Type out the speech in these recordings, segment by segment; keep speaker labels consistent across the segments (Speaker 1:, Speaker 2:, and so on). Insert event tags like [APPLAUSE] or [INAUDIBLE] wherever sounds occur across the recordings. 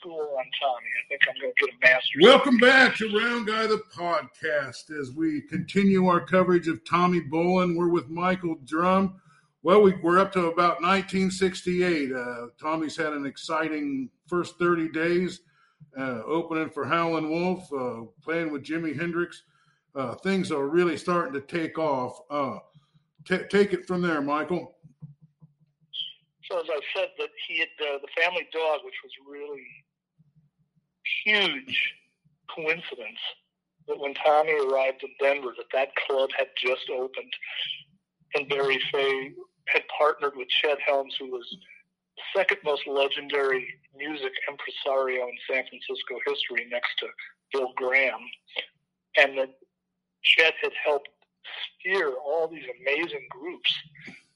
Speaker 1: school on Tommy. I think I'm going to get a master's.
Speaker 2: Welcome back to Round Guy the podcast as we continue our coverage of Tommy Bolin. We're with Michael Drum. Well, we, are up to about 1968. Uh, Tommy's had an exciting first 30 days, uh, opening for Howlin' Wolf, uh, playing with Jimi Hendrix. Uh, things are really starting to take off. Uh, t- take it from there, Michael.
Speaker 1: So, as I said, that he had uh, the family dog, which was really huge coincidence that when Tommy arrived in Denver, that that club had just opened, and Barry Fey had partnered with Chet Helms, who was the second most legendary music impresario in San Francisco history next to Bill Graham. And that Chet had helped steer all these amazing groups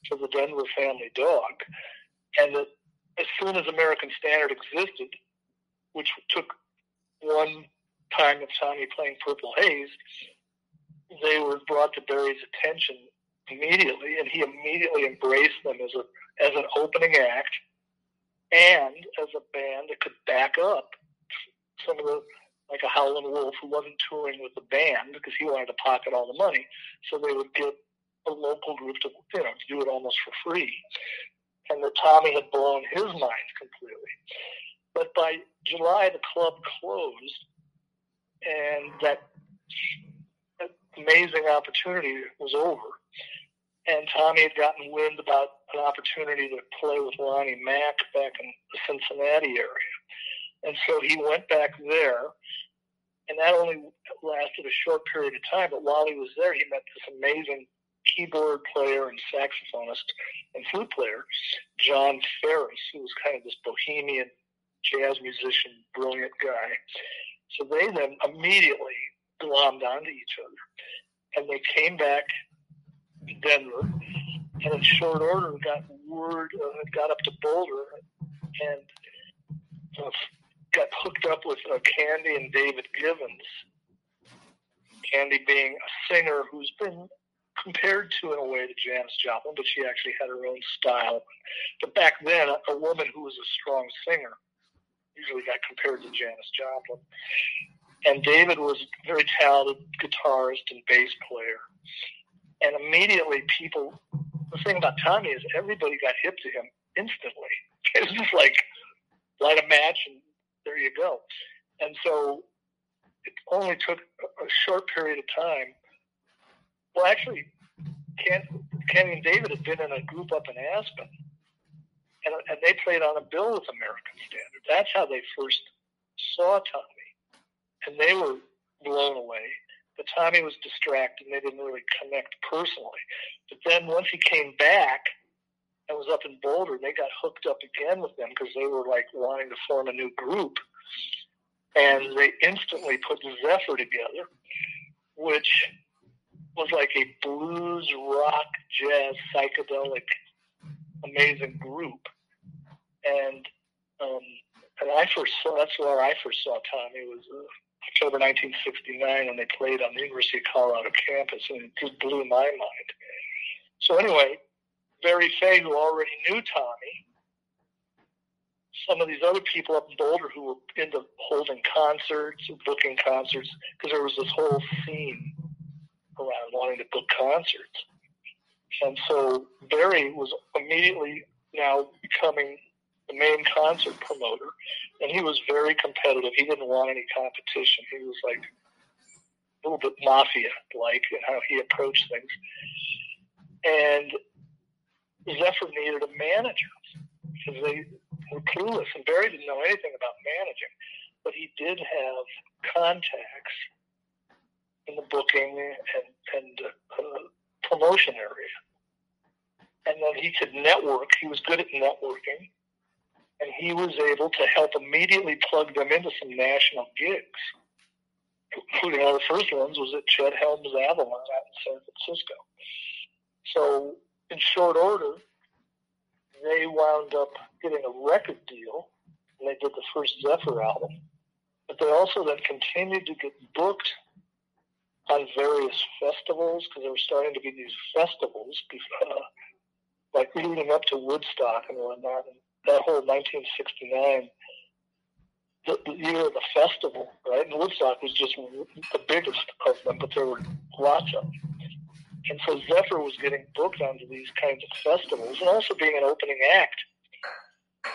Speaker 1: to the Denver Family Dog. And that as soon as American Standard existed, which took one time of Tommy playing Purple Haze, they were brought to Barry's attention immediately, and he immediately embraced them as a as an opening act and as a band that could back up some of the like a Howlin' Wolf who wasn't touring with the band because he wanted to pocket all the money, so they would get a local group to you know to do it almost for free, and that Tommy had blown his mind completely. But by July, the club closed, and that amazing opportunity was over and Tommy had gotten wind about an opportunity to play with Lonnie Mack back in the Cincinnati area. And so he went back there, and that only lasted a short period of time. But while he was there, he met this amazing keyboard player and saxophonist and flute player, John Ferris, who was kind of this bohemian jazz musician, brilliant guy. So they then immediately glommed onto each other. And they came back to Denver, and in short order got word, uh, got up to Boulder, and uh, got hooked up with uh, Candy and David Givens. Candy being a singer who's been compared to in a way to Janis Joplin, but she actually had her own style. But back then, a, a woman who was a strong singer usually got compared to Janis Joplin. And David was a very talented guitarist and bass player and immediately people. The thing about Tommy is everybody got hip to him instantly. [LAUGHS] It was just like light a match and there you go. And so it only took a short period of time. Well, actually, Ken, Kenny and David had been in a group up in Aspen, and, and they played on a bill with American Standard. That's how they first saw Tommy, and they were blown away. But Tommy was distracted and they didn't really connect personally. But then once he came back and was up in Boulder, they got hooked up again with them because they were like wanting to form a new group. And they instantly put Zephyr together, which was like a blues, rock, jazz, psychedelic, amazing group. And um, and I first saw that's where I first saw Tommy was uh, October 1969 when they played on the University of Colorado campus, and it just blew my mind. So anyway, Barry Fey, who already knew Tommy, some of these other people up in Boulder who were into holding concerts booking concerts, because there was this whole scene around wanting to book concerts. And so Barry was immediately now becoming the main concert promoter, and he was very competitive. He didn't want any competition. He was like a little bit mafia like in how he approached things. And Zephyr needed a manager because they were clueless, and Barry didn't know anything about managing, but he did have contacts in the booking and, and uh, promotion area. And then he could network. He was good at networking and he was able to help immediately plug them into some national gigs, including one of the first ones was at Chet Helms Avalon out in San Francisco. So, in short order, they wound up getting a record deal, and they did the first Zephyr album. But they also then continued to get booked on various festivals because there were starting to be these festivals, uh, like leading up to Woodstock and whatnot. And that whole 1969 the, year of the festival, right? And Woodstock was just the biggest of them, but there were lots of them. And so Zephyr was getting booked onto these kinds of festivals and also being an opening act.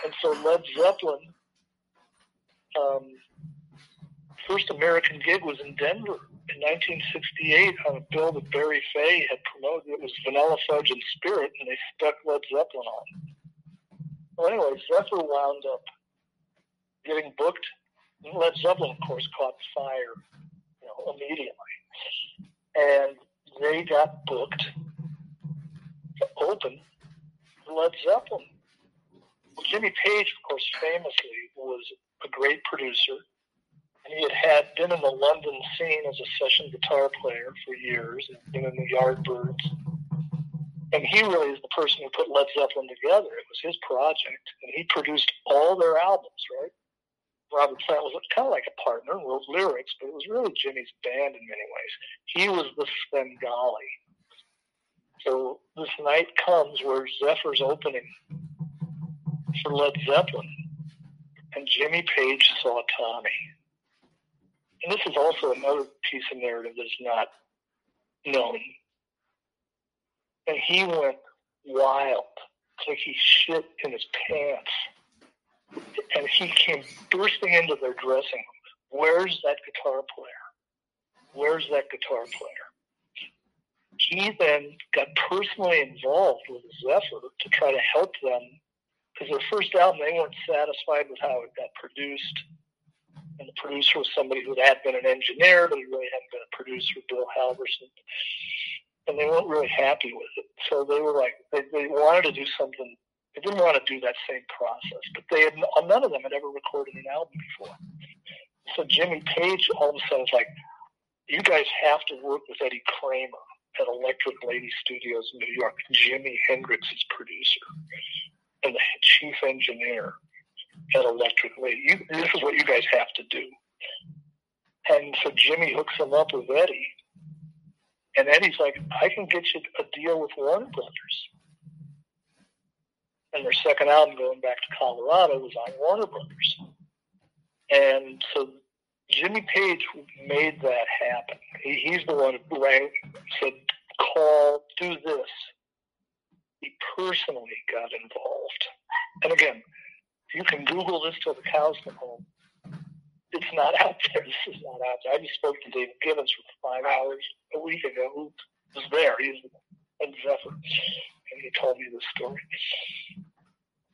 Speaker 1: And so Led Zeppelin, um, first American gig was in Denver in 1968 on a bill that Barry Fey had promoted. It was Vanilla Fudge and Spirit, and they stuck Led Zeppelin on. Well, anyway, Zephyr wound up getting booked. Led Zeppelin, of course, caught fire, you know, immediately, and they got booked to open Led Zeppelin. Well, Jimmy Page, of course, famously was a great producer. And he had, had been in the London scene as a session guitar player for years, and been in the Yardbirds. And he really is the person who put Led Zeppelin together. It was his project, and he produced all their albums, right? Robert Plant was kind of like a partner, wrote lyrics, but it was really Jimmy's band in many ways. He was the Svengali. So this night comes where Zephyr's opening for Led Zeppelin, and Jimmy Page saw Tommy. And this is also another piece of narrative that is not known. And he went wild. Like he shit in his pants and he came bursting into their dressing room. Where's that guitar player? Where's that guitar player? He then got personally involved with Zephyr to try to help them because their first album they weren't satisfied with how it got produced. And the producer was somebody who had been an engineer, but he really hadn't been a producer, Bill Halverson. And they weren't really happy with it. So they were like, they, they wanted to do something they didn't want to do that same process, but they had uh, none of them had ever recorded an album before. So Jimmy Page all of a sudden was like, "You guys have to work with Eddie Kramer at Electric Lady Studios in New York. Jimi Hendrix's producer and the chief engineer at Electric Lady. You, this is what you guys have to do." And so Jimmy hooks him up with Eddie, and Eddie's like, "I can get you a deal with Warner Brothers." and their second album, going back to Colorado, was on Warner Brothers. And so Jimmy Page made that happen. He, he's the one who rang, said, call, do this. He personally got involved. And again, you can Google this till the cows come home. It's not out there. This is not out there. I just spoke to David Givens for five hours a week ago, who was there. He's in Zephyr and he told me this story.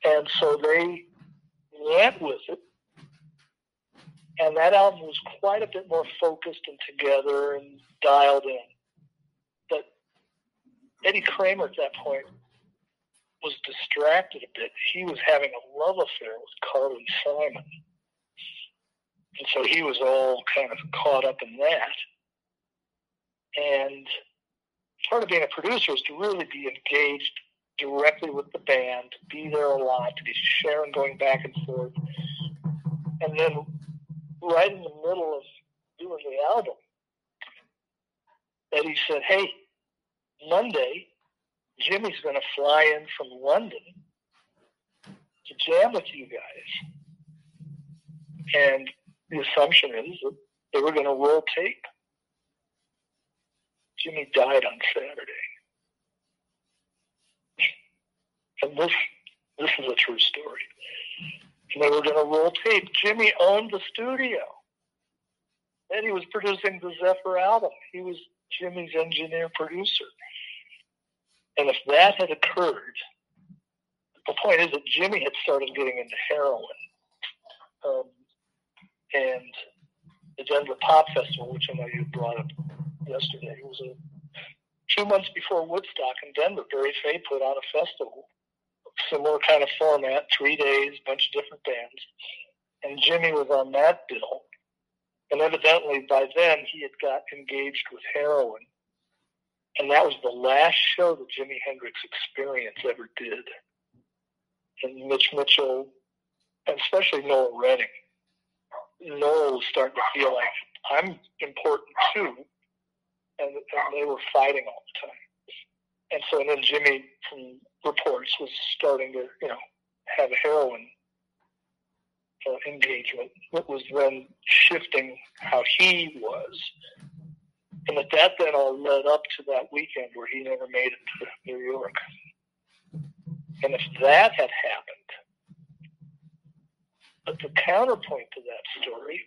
Speaker 1: And so they went with it. And that album was quite a bit more focused and together and dialed in. But Eddie Kramer at that point was distracted a bit. He was having a love affair with Carly Simon. And so he was all kind of caught up in that. And part of being a producer is to really be engaged directly with the band, be there a lot, to be sharing, going back and forth. And then right in the middle of doing the album, Eddie said, Hey, Monday, Jimi's going to fly in from London to jam with you guys. And the assumption is that they were going to roll tape. Jimi died on Saturday. And this this is a true story. And they were going to roll tape. Jimi owned the studio. And he was producing the Zephyr album. He was Jimi's engineer producer. And if that had occurred, the point is that Jimi had started getting into heroin. Um, and the Denver Pop Festival, which I know you brought up yesterday, was a two months before Woodstock in Denver. Barry Fey put on a festival, similar kind of format, three days, bunch of different bands, and Jimi was on that bill. And evidently, by then, he had got engaged with heroin, and that was the last show that Jimi Hendrix Experience ever did. And Mitch Mitchell, and especially Noel Redding, Noel starting to feel like I'm important too and, and they were fighting all the time. And so, and then Jimi, from reports, was starting to, you know, have a heroin uh, engagement that was then shifting how he was. And that that then all led up to that weekend where he never made it to New York. And if that had happened, but the counterpoint to that story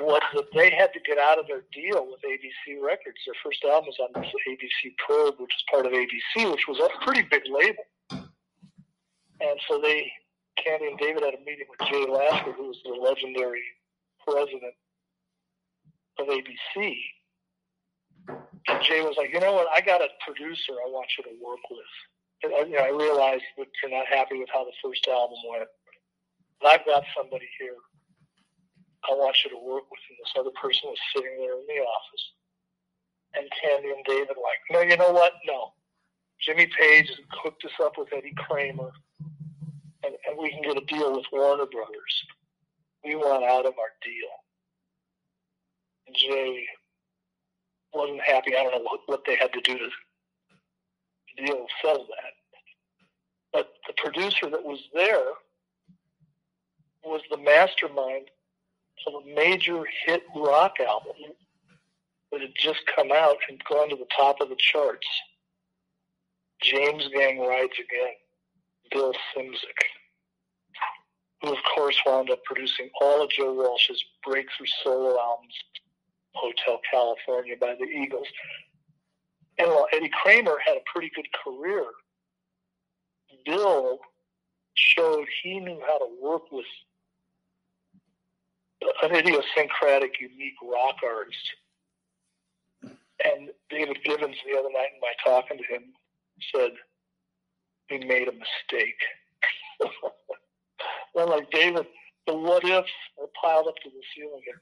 Speaker 1: was that they had to get out of their deal with ABC Records. Their first album was on ABC Probe, which is part of ABC, which was a pretty big label. And so they, Candy and David had a meeting with Jay Lasker, who was the legendary president of ABC. And Jay was like, you know what? I got a producer I want you to work with. And I, you know, I realized that you're not happy with how the first album went. But I've got somebody here I want you to work with. And this other person was sitting there in the office. And Candy and David like, no, you know what? No. Jimmy Page has hooked us up with Eddie Kramer, and, and we can get a deal with Warner Brothers. We want out of our deal. And Jay wasn't happy. I don't know what, what they had to do to deal settle that. But the producer that was there was the mastermind of a major hit rock album that had just come out and gone to the top of the charts. James Gang Rides Again, Bill Szymczyk, who of course wound up producing all of Joe Walsh's breakthrough solo albums, Hotel California by the Eagles. And while Eddie Kramer had a pretty good career, Bill showed he knew how to work with an idiosyncratic, unique rock artist. And David Givens, the other night in my talking to him, said, We made a mistake. [LAUGHS] well, like David, the what ifs are piled up to the ceiling here.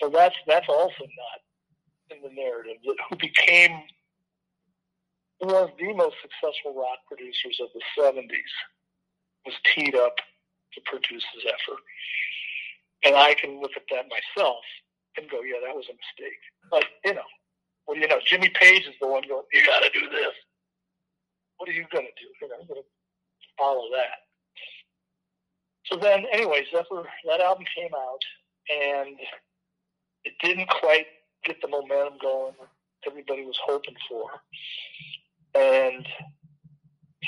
Speaker 1: So that's that's also not in the narrative. That Who became one of the most successful rock producers of the 70s was teed up to produce Zephyr. And I can look at that myself and go, yeah, that was a mistake. But, you know, what do you know? Jimmy Page is the one going, you got to do this. What are you going to do? You know, I'm going to follow that. So then, anyways, Zephyr, that album came out, and it didn't quite get the momentum going everybody was hoping for. And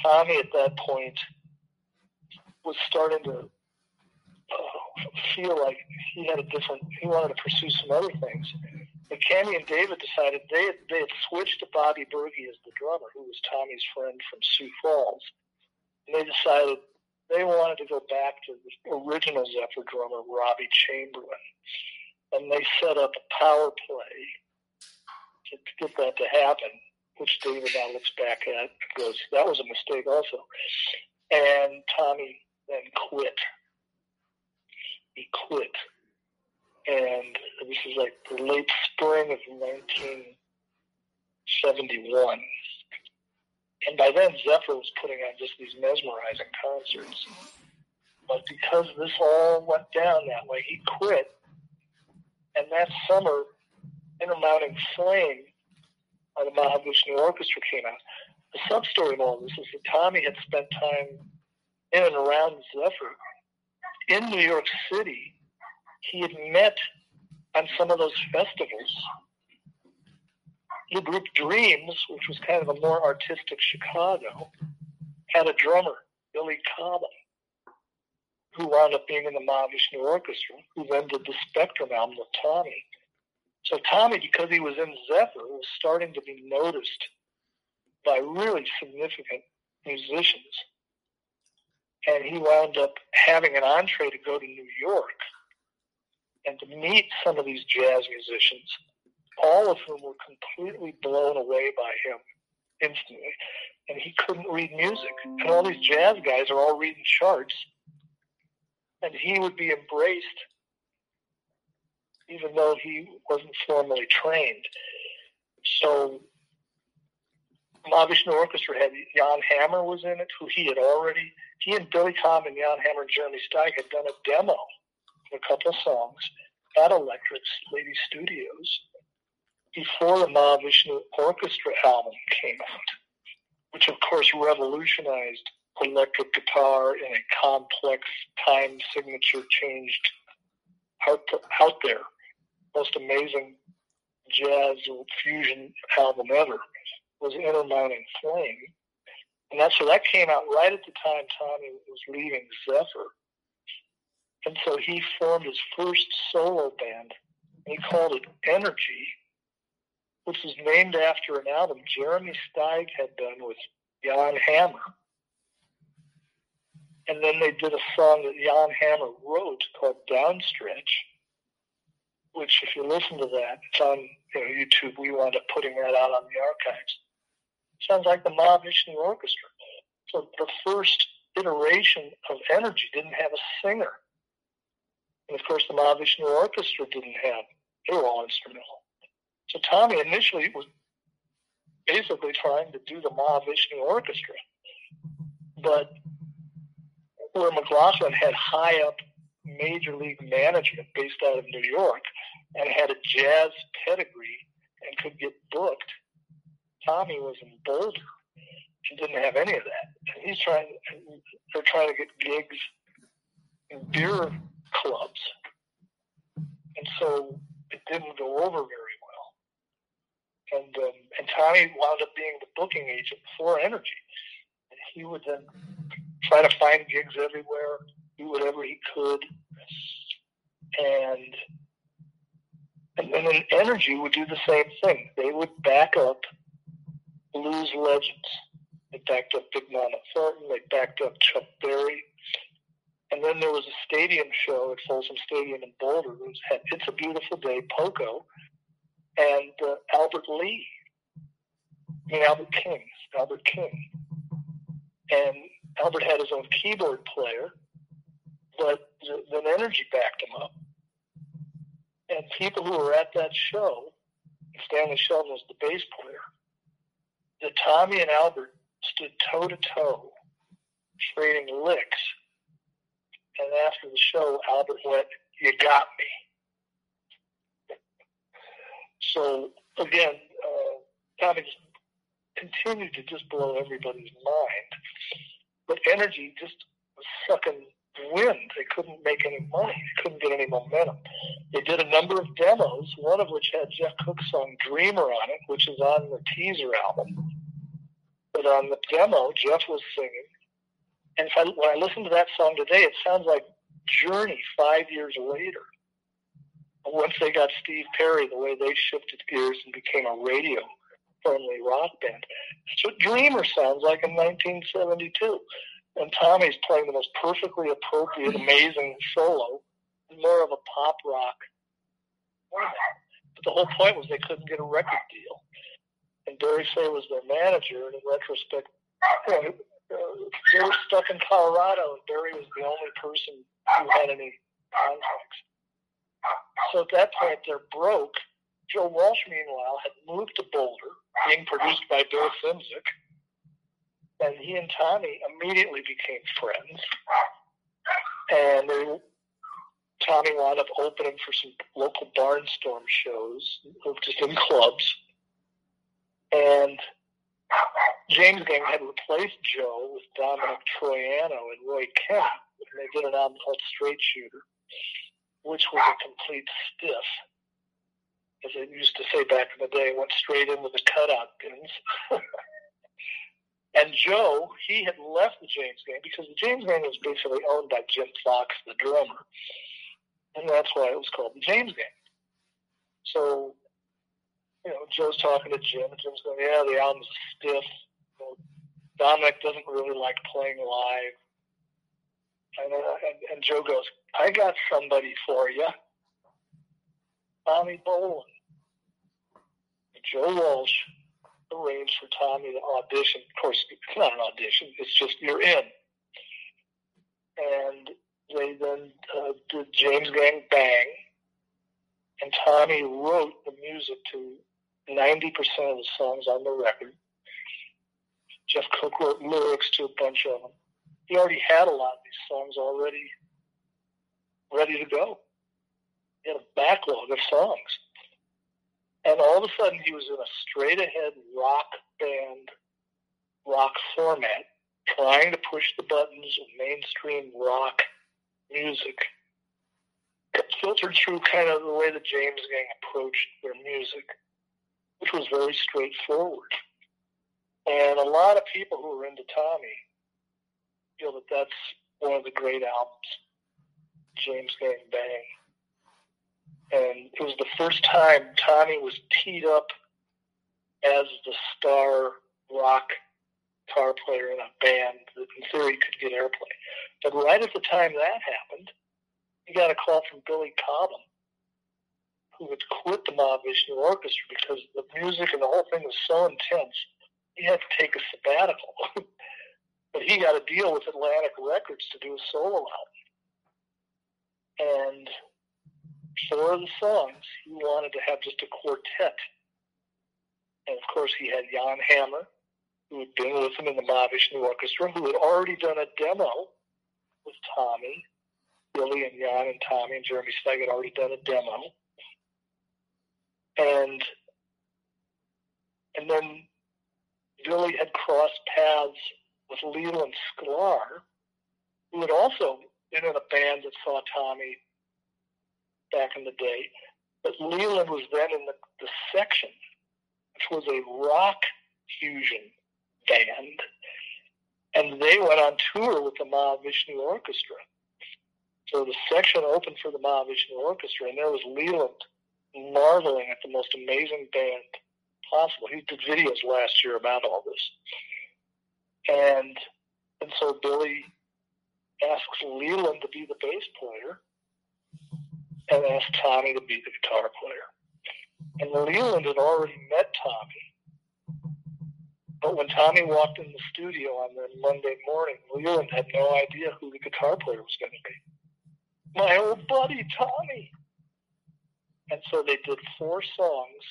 Speaker 1: Tommy at that point was starting to feel like he had a different, he wanted to pursue some other things. And Candy and David decided they had, they had switched to Bobby Berge as the drummer, who was Tommy's friend from Sioux Falls. And they decided they wanted to go back to the original Zephyr drummer, Robbie Chamberlain. And they set up a power play to, to get that to happen, which David now looks back at and goes, that was a mistake also. And Tommy then quit he quit. And this is like the late spring of 1971. And by then, Zephyr was putting on just these mesmerizing concerts. But because this all went down that way, he quit. And that summer, Inner Mounting Flame by the Mahavishnu Orchestra came out. The sub story of all this is that Tommy had spent time in and around Zephyr in New York City, he had met on some of those festivals. The group Dreams, which was kind of a more artistic Chicago, had a drummer, Billy Cobham, who wound up being in the Mahavishnu Orchestra, who then did the Spectrum album with Tommy. So Tommy, because he was in Zephyr, was starting to be noticed by really significant musicians and he wound up having an entree to go to New York and to meet some of these jazz musicians, all of whom were completely blown away by him instantly. And he couldn't read music. And all these jazz guys are all reading charts. And he would be embraced even though he wasn't formally trained. So Mahavishnu Orchestra had Jan Hammer was in it, who he had already he and Billy Tom and Jan Hammer and Jeremy Steig had done a demo of a couple songs at Electric's Lady Studios before the Mahavishnu Orchestra album came out, which of course revolutionized electric guitar in a complex time signature changed out, out there. Most amazing jazz fusion album ever was Inner Flame. And that's so that came out right at the time Tommy was leaving Zephyr. And so he formed his first solo band and he called it Energy, which was named after an album Jeremy Steig had done with Jan Hammer. And then they did a song that Jan Hammer wrote called Downstretch, which, if you listen to that, it's on you know, YouTube. We wound up putting that out on the archives. Sounds like the Mahavishnu Orchestra. So the first iteration of Energy didn't have a singer. And of course, the Mahavishnu Orchestra didn't have, they were all instrumental. So Tommy initially was basically trying to do the Mahavishnu Orchestra. But where McLaughlin had high up major league management based out of New York and had a jazz pedigree and could get booked, Tommy was in Boulder and didn't have any of that. He's trying, they're trying to get gigs in beer clubs. And so it didn't go over very well. And um, and Tommy wound up being the booking agent for Energy. And he would then try to find gigs everywhere, do whatever he could. And and then Energy would do the same thing. They would back up blues legends. They backed up Big Mama Thornton. They backed up Chuck Berry. And then there was a stadium show at Folsom Stadium in Boulder. It was had It's a Beautiful Day, Poco, and uh, Albert Lee. I mean, Albert King. Albert King. And Albert had his own keyboard player, but then Energy backed him up. And people who were at that show, Stanley Sheldon was the bass player, that Tommy and Albert stood toe to toe, trading licks and after the show, Albert went, "You got me." So again, uh, Tommy just continued to just blow everybody's mind. But energy just was sucking wind. They couldn't make any money. They couldn't get any momentum. They did a number of demos, one of which had Jeff Cook's song Dreamer on it, which is on the teaser album. But on the demo, Jeff was singing and I, when I listen to that song today, it sounds like Journey five years later. Once they got Steve Perry, the way they shifted gears and became a radio friendly rock band. That's what Dreamer sounds like in 1972. And Tommy's playing the most perfectly appropriate, amazing solo, more of a pop rock. But the whole point was they couldn't get a record deal. And Barry Fey was their manager, and in retrospect, know, uh, they were stuck in Colorado, and Barry was the only person who had any contacts. So at that point, they're broke. Joe Walsh, meanwhile, had moved to Boulder, being produced by Bill Szymczyk, and he and Tommy immediately became friends. And they, Tommy wound up opening for some local barnstorm shows, just in clubs. And James Gang had replaced Joe with Domenic Troiano and Roy Kent, and they did an album called Straight Shooter, which was a complete stiff. As they used to say back in the day, went straight in with the cutout pins. [LAUGHS] and Joe, he had left the James Gang because the James Gang was basically owned by Jim Fox, the drummer. And that's why it was called the James Gang. So you know, Joe's talking to Jim, and Jim's going, "Yeah, the album's stiff. You know, Domenic doesn't really like playing live." And, uh, and, and Joe goes, "I got somebody for you, Tommy Bolin." Joe Walsh arranged for Tommy to audition. Of course, it's not an audition; it's just you're in. And they then uh, did James Gang Bang, and Tommy wrote the music to 90% of the songs on the record. Jeff Cook wrote lyrics to a bunch of them. He already had a lot of these songs already ready to go. He had a backlog of songs. And all of a sudden, he was in a straight ahead rock band, rock format trying to push the buttons of mainstream rock music filtered through kind of the way the James Gang approached their music, which was very straightforward. And a lot of people who are into Tommy feel that that's one of the great albums, James Gang Bang. And it was the first time Tommy was teed up as the star rock guitar player in a band that in theory could get airplay. But right at the time that happened, he got a call from Billy Cobham, who had quit the Mahavishnu Orchestra because the music and the whole thing was so intense, he had to take a sabbatical. [LAUGHS] but he got a deal with Atlantic Records to do a solo album. And for the songs, he wanted to have just a quartet. And of course, he had Jan Hammer, who had been with him in the Mahavishnu Orchestra, who had already done a demo with Tommy. Billy and Jan and Tommy and Jeremy Steig had already done a demo. And and then Billy had crossed paths with Leland Sklar, who had also been in a band that saw Tommy back in the day. But Leland was then in the, the section, which was a rock fusion band, and they went on tour with the Mahavishnu Orchestra. So the section opened for the Mahavishnu Orchestra, and there was Leland marveling at the most amazing band possible. He did videos last year about all this. And and so Billy asks Leland to be the bass player and asked Tommy to be the guitar player. And Leland had already met Tommy but when Tommy walked in the studio on the Monday morning, Leland had no idea who the guitar player was going to be. My old buddy, Tommy. And so they did four songs.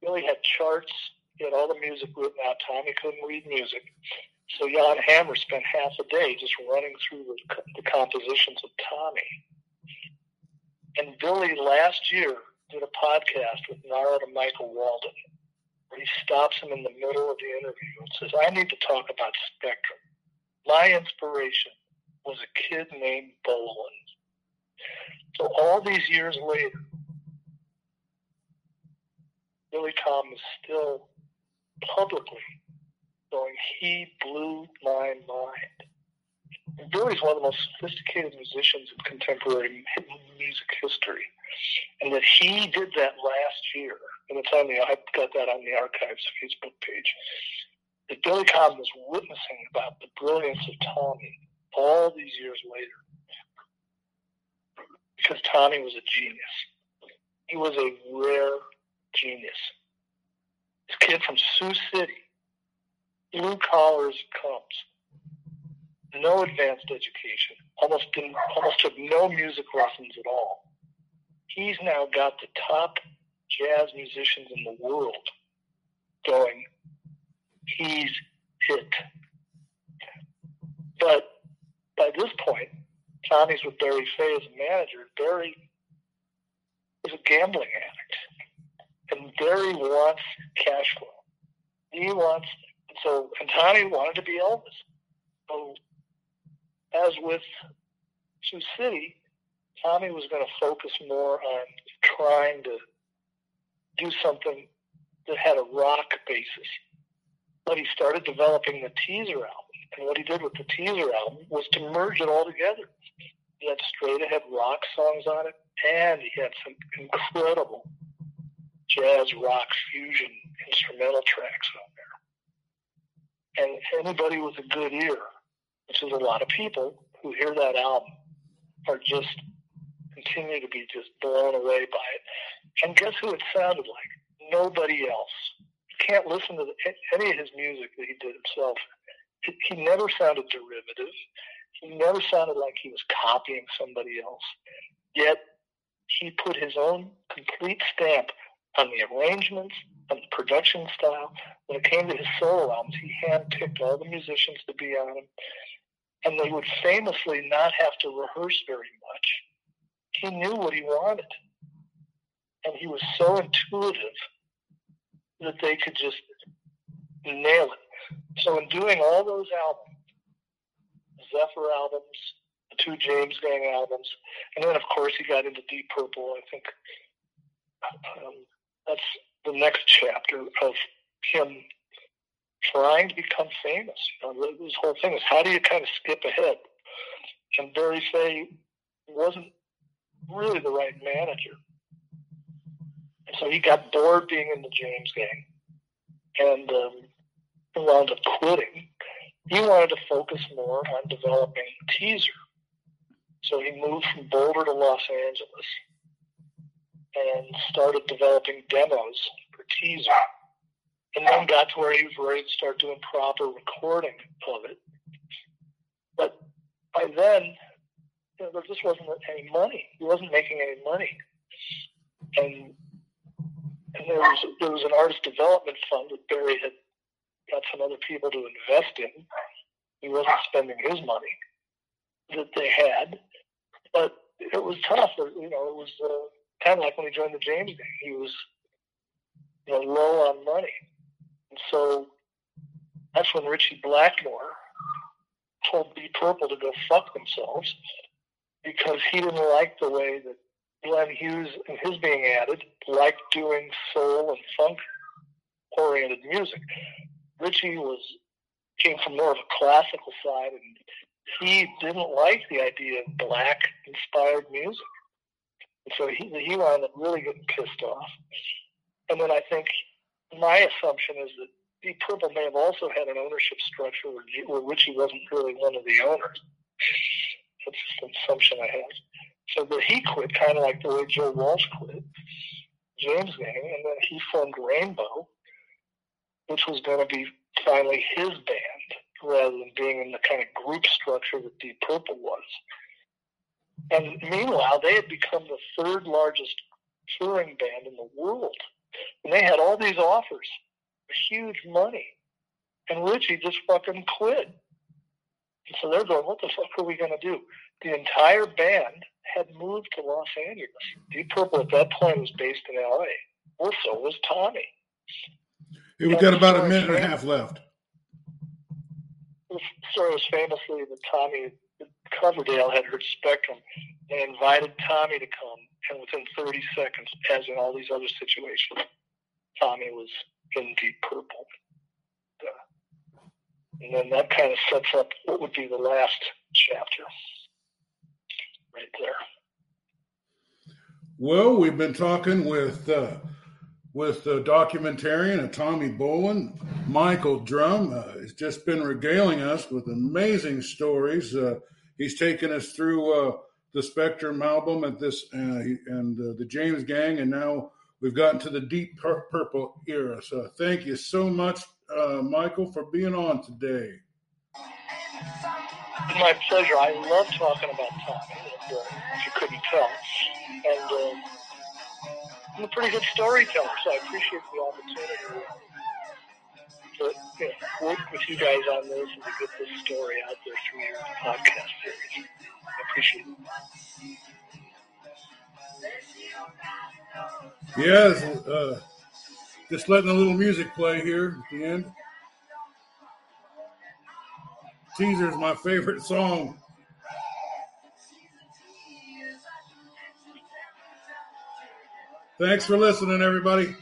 Speaker 1: Billy had charts. He had all the music written out. Tommy couldn't read music. So Jan Hammer spent half a day just running through the, the compositions of Tommy. And Billy last year did a podcast with Narada Michael Walden he stops him in the middle of the interview and says, I need to talk about Spectrum. My inspiration was a kid named Bolin. So all these years later, Billy Tom is still publicly going, he blew my mind. Billy's one of the most sophisticated musicians in contemporary music history. And that he did that last year and it's on the I've got that on the archives Facebook page. That Billy Cobham was witnessing about the brilliance of Tommy all these years later, because Tommy was a genius. He was a rare genius. This kid from Sioux City, blue collars comes, no advanced education, almost didn't, almost took no music lessons at all. He's now got the top jazz musicians in the world going, he's it. But by this point, Tommy's with Barry Fey as a manager. Barry is a gambling addict. And Barry wants cash flow. He wants, so, and Tommy wanted to be Elvis. So, as with Sioux City, Tommy was going to focus more on trying to do something that had a rock basis. But he started developing the teaser album. And what he did with the teaser album was to merge it all together. He had straight ahead rock songs on it, and he had some incredible jazz rock fusion instrumental tracks on there. And anybody with a good ear, which is a lot of people who hear that album, are just continue to be just blown away by it. And guess who it sounded like? Nobody else. You can't listen to the, any of his music that he did himself. He never sounded derivative. He never sounded like he was copying somebody else. Yet he put his own complete stamp on the arrangements, on the production style. When it came to his solo albums, he handpicked all the musicians to be on them. And they would famously not have to rehearse very much. He knew what he wanted and he was so intuitive that they could just nail it. So in doing all those albums, Zephyr albums, the two James Gang albums, and then of course he got into Deep Purple. I think um, that's the next chapter of him trying to become famous. You know, this whole thing is how do you kind of skip ahead? And Barry Fey wasn't really the right manager. And so he got bored being in the James gang and um, wound up quitting. He wanted to focus more on developing Teaser. So he moved from Boulder to Los Angeles and started developing demos for Teaser. And then got to where he was ready to start doing proper recording of it. But by then, you know, there just wasn't any money. He wasn't making any money. And and there was there was an artist development fund that Barry had got some other people to invest in. He wasn't spending his money that they had, but it was tough. You know, it was uh, kind of like when he joined the James Gang. He was you know low on money, so that's when Ritchie Blackmore told Deep Purple to go fuck themselves because he didn't like the way that Glenn Hughes and his being added liked doing soul and funk oriented music. Ritchie was came from more of a classical side and he didn't like the idea of black inspired music. And so he he wound up really getting pissed off. And then I think my assumption is that Deep Purple may have also had an ownership structure where, where Ritchie wasn't really one of the owners. That's just an assumption I have. So that he quit, kind of like the way Joe Walsh quit, James Gang, and then he formed Rainbow, which was going to be finally his band rather than being in the kind of group structure that Deep Purple was. And meanwhile, they had become the third largest touring band in the world. And they had all these offers, huge money. And Ritchie just fucking quit. And so they're going, what the fuck are we going to do? The entire band had moved to Los Angeles. Deep Purple at that point was based in LA. Also was Tommy.
Speaker 2: Hey, we got about a minute and a half left.
Speaker 1: The story was famously that Tommy Coverdale had heard Spectrum and invited Tommy to come, and within 30 seconds, as in all these other situations, Tommy was in Deep Purple. And then that kind of sets up what would be the last chapter right there.
Speaker 2: Well, we've been talking with uh, with the documentarian Tommy Bolin. Michael Drum uh, has just been regaling us with amazing stories. Uh, he's taken us through uh, the Spectrum album at this uh, and uh, the James Gang, and now we've gotten to the Deep Pur- Purple era. So, thank you so much, uh, Michael, for being on today.
Speaker 1: My pleasure. I love talking about Tommy, uh, if you couldn't tell. And uh, I'm a pretty good storyteller, so I appreciate the opportunity to you know, work with you guys on this and to get this story out there through your podcast series. I appreciate
Speaker 2: it. Yes, uh, just letting a little music play here at the end. Teaser is my favorite song. Thanks for listening, everybody.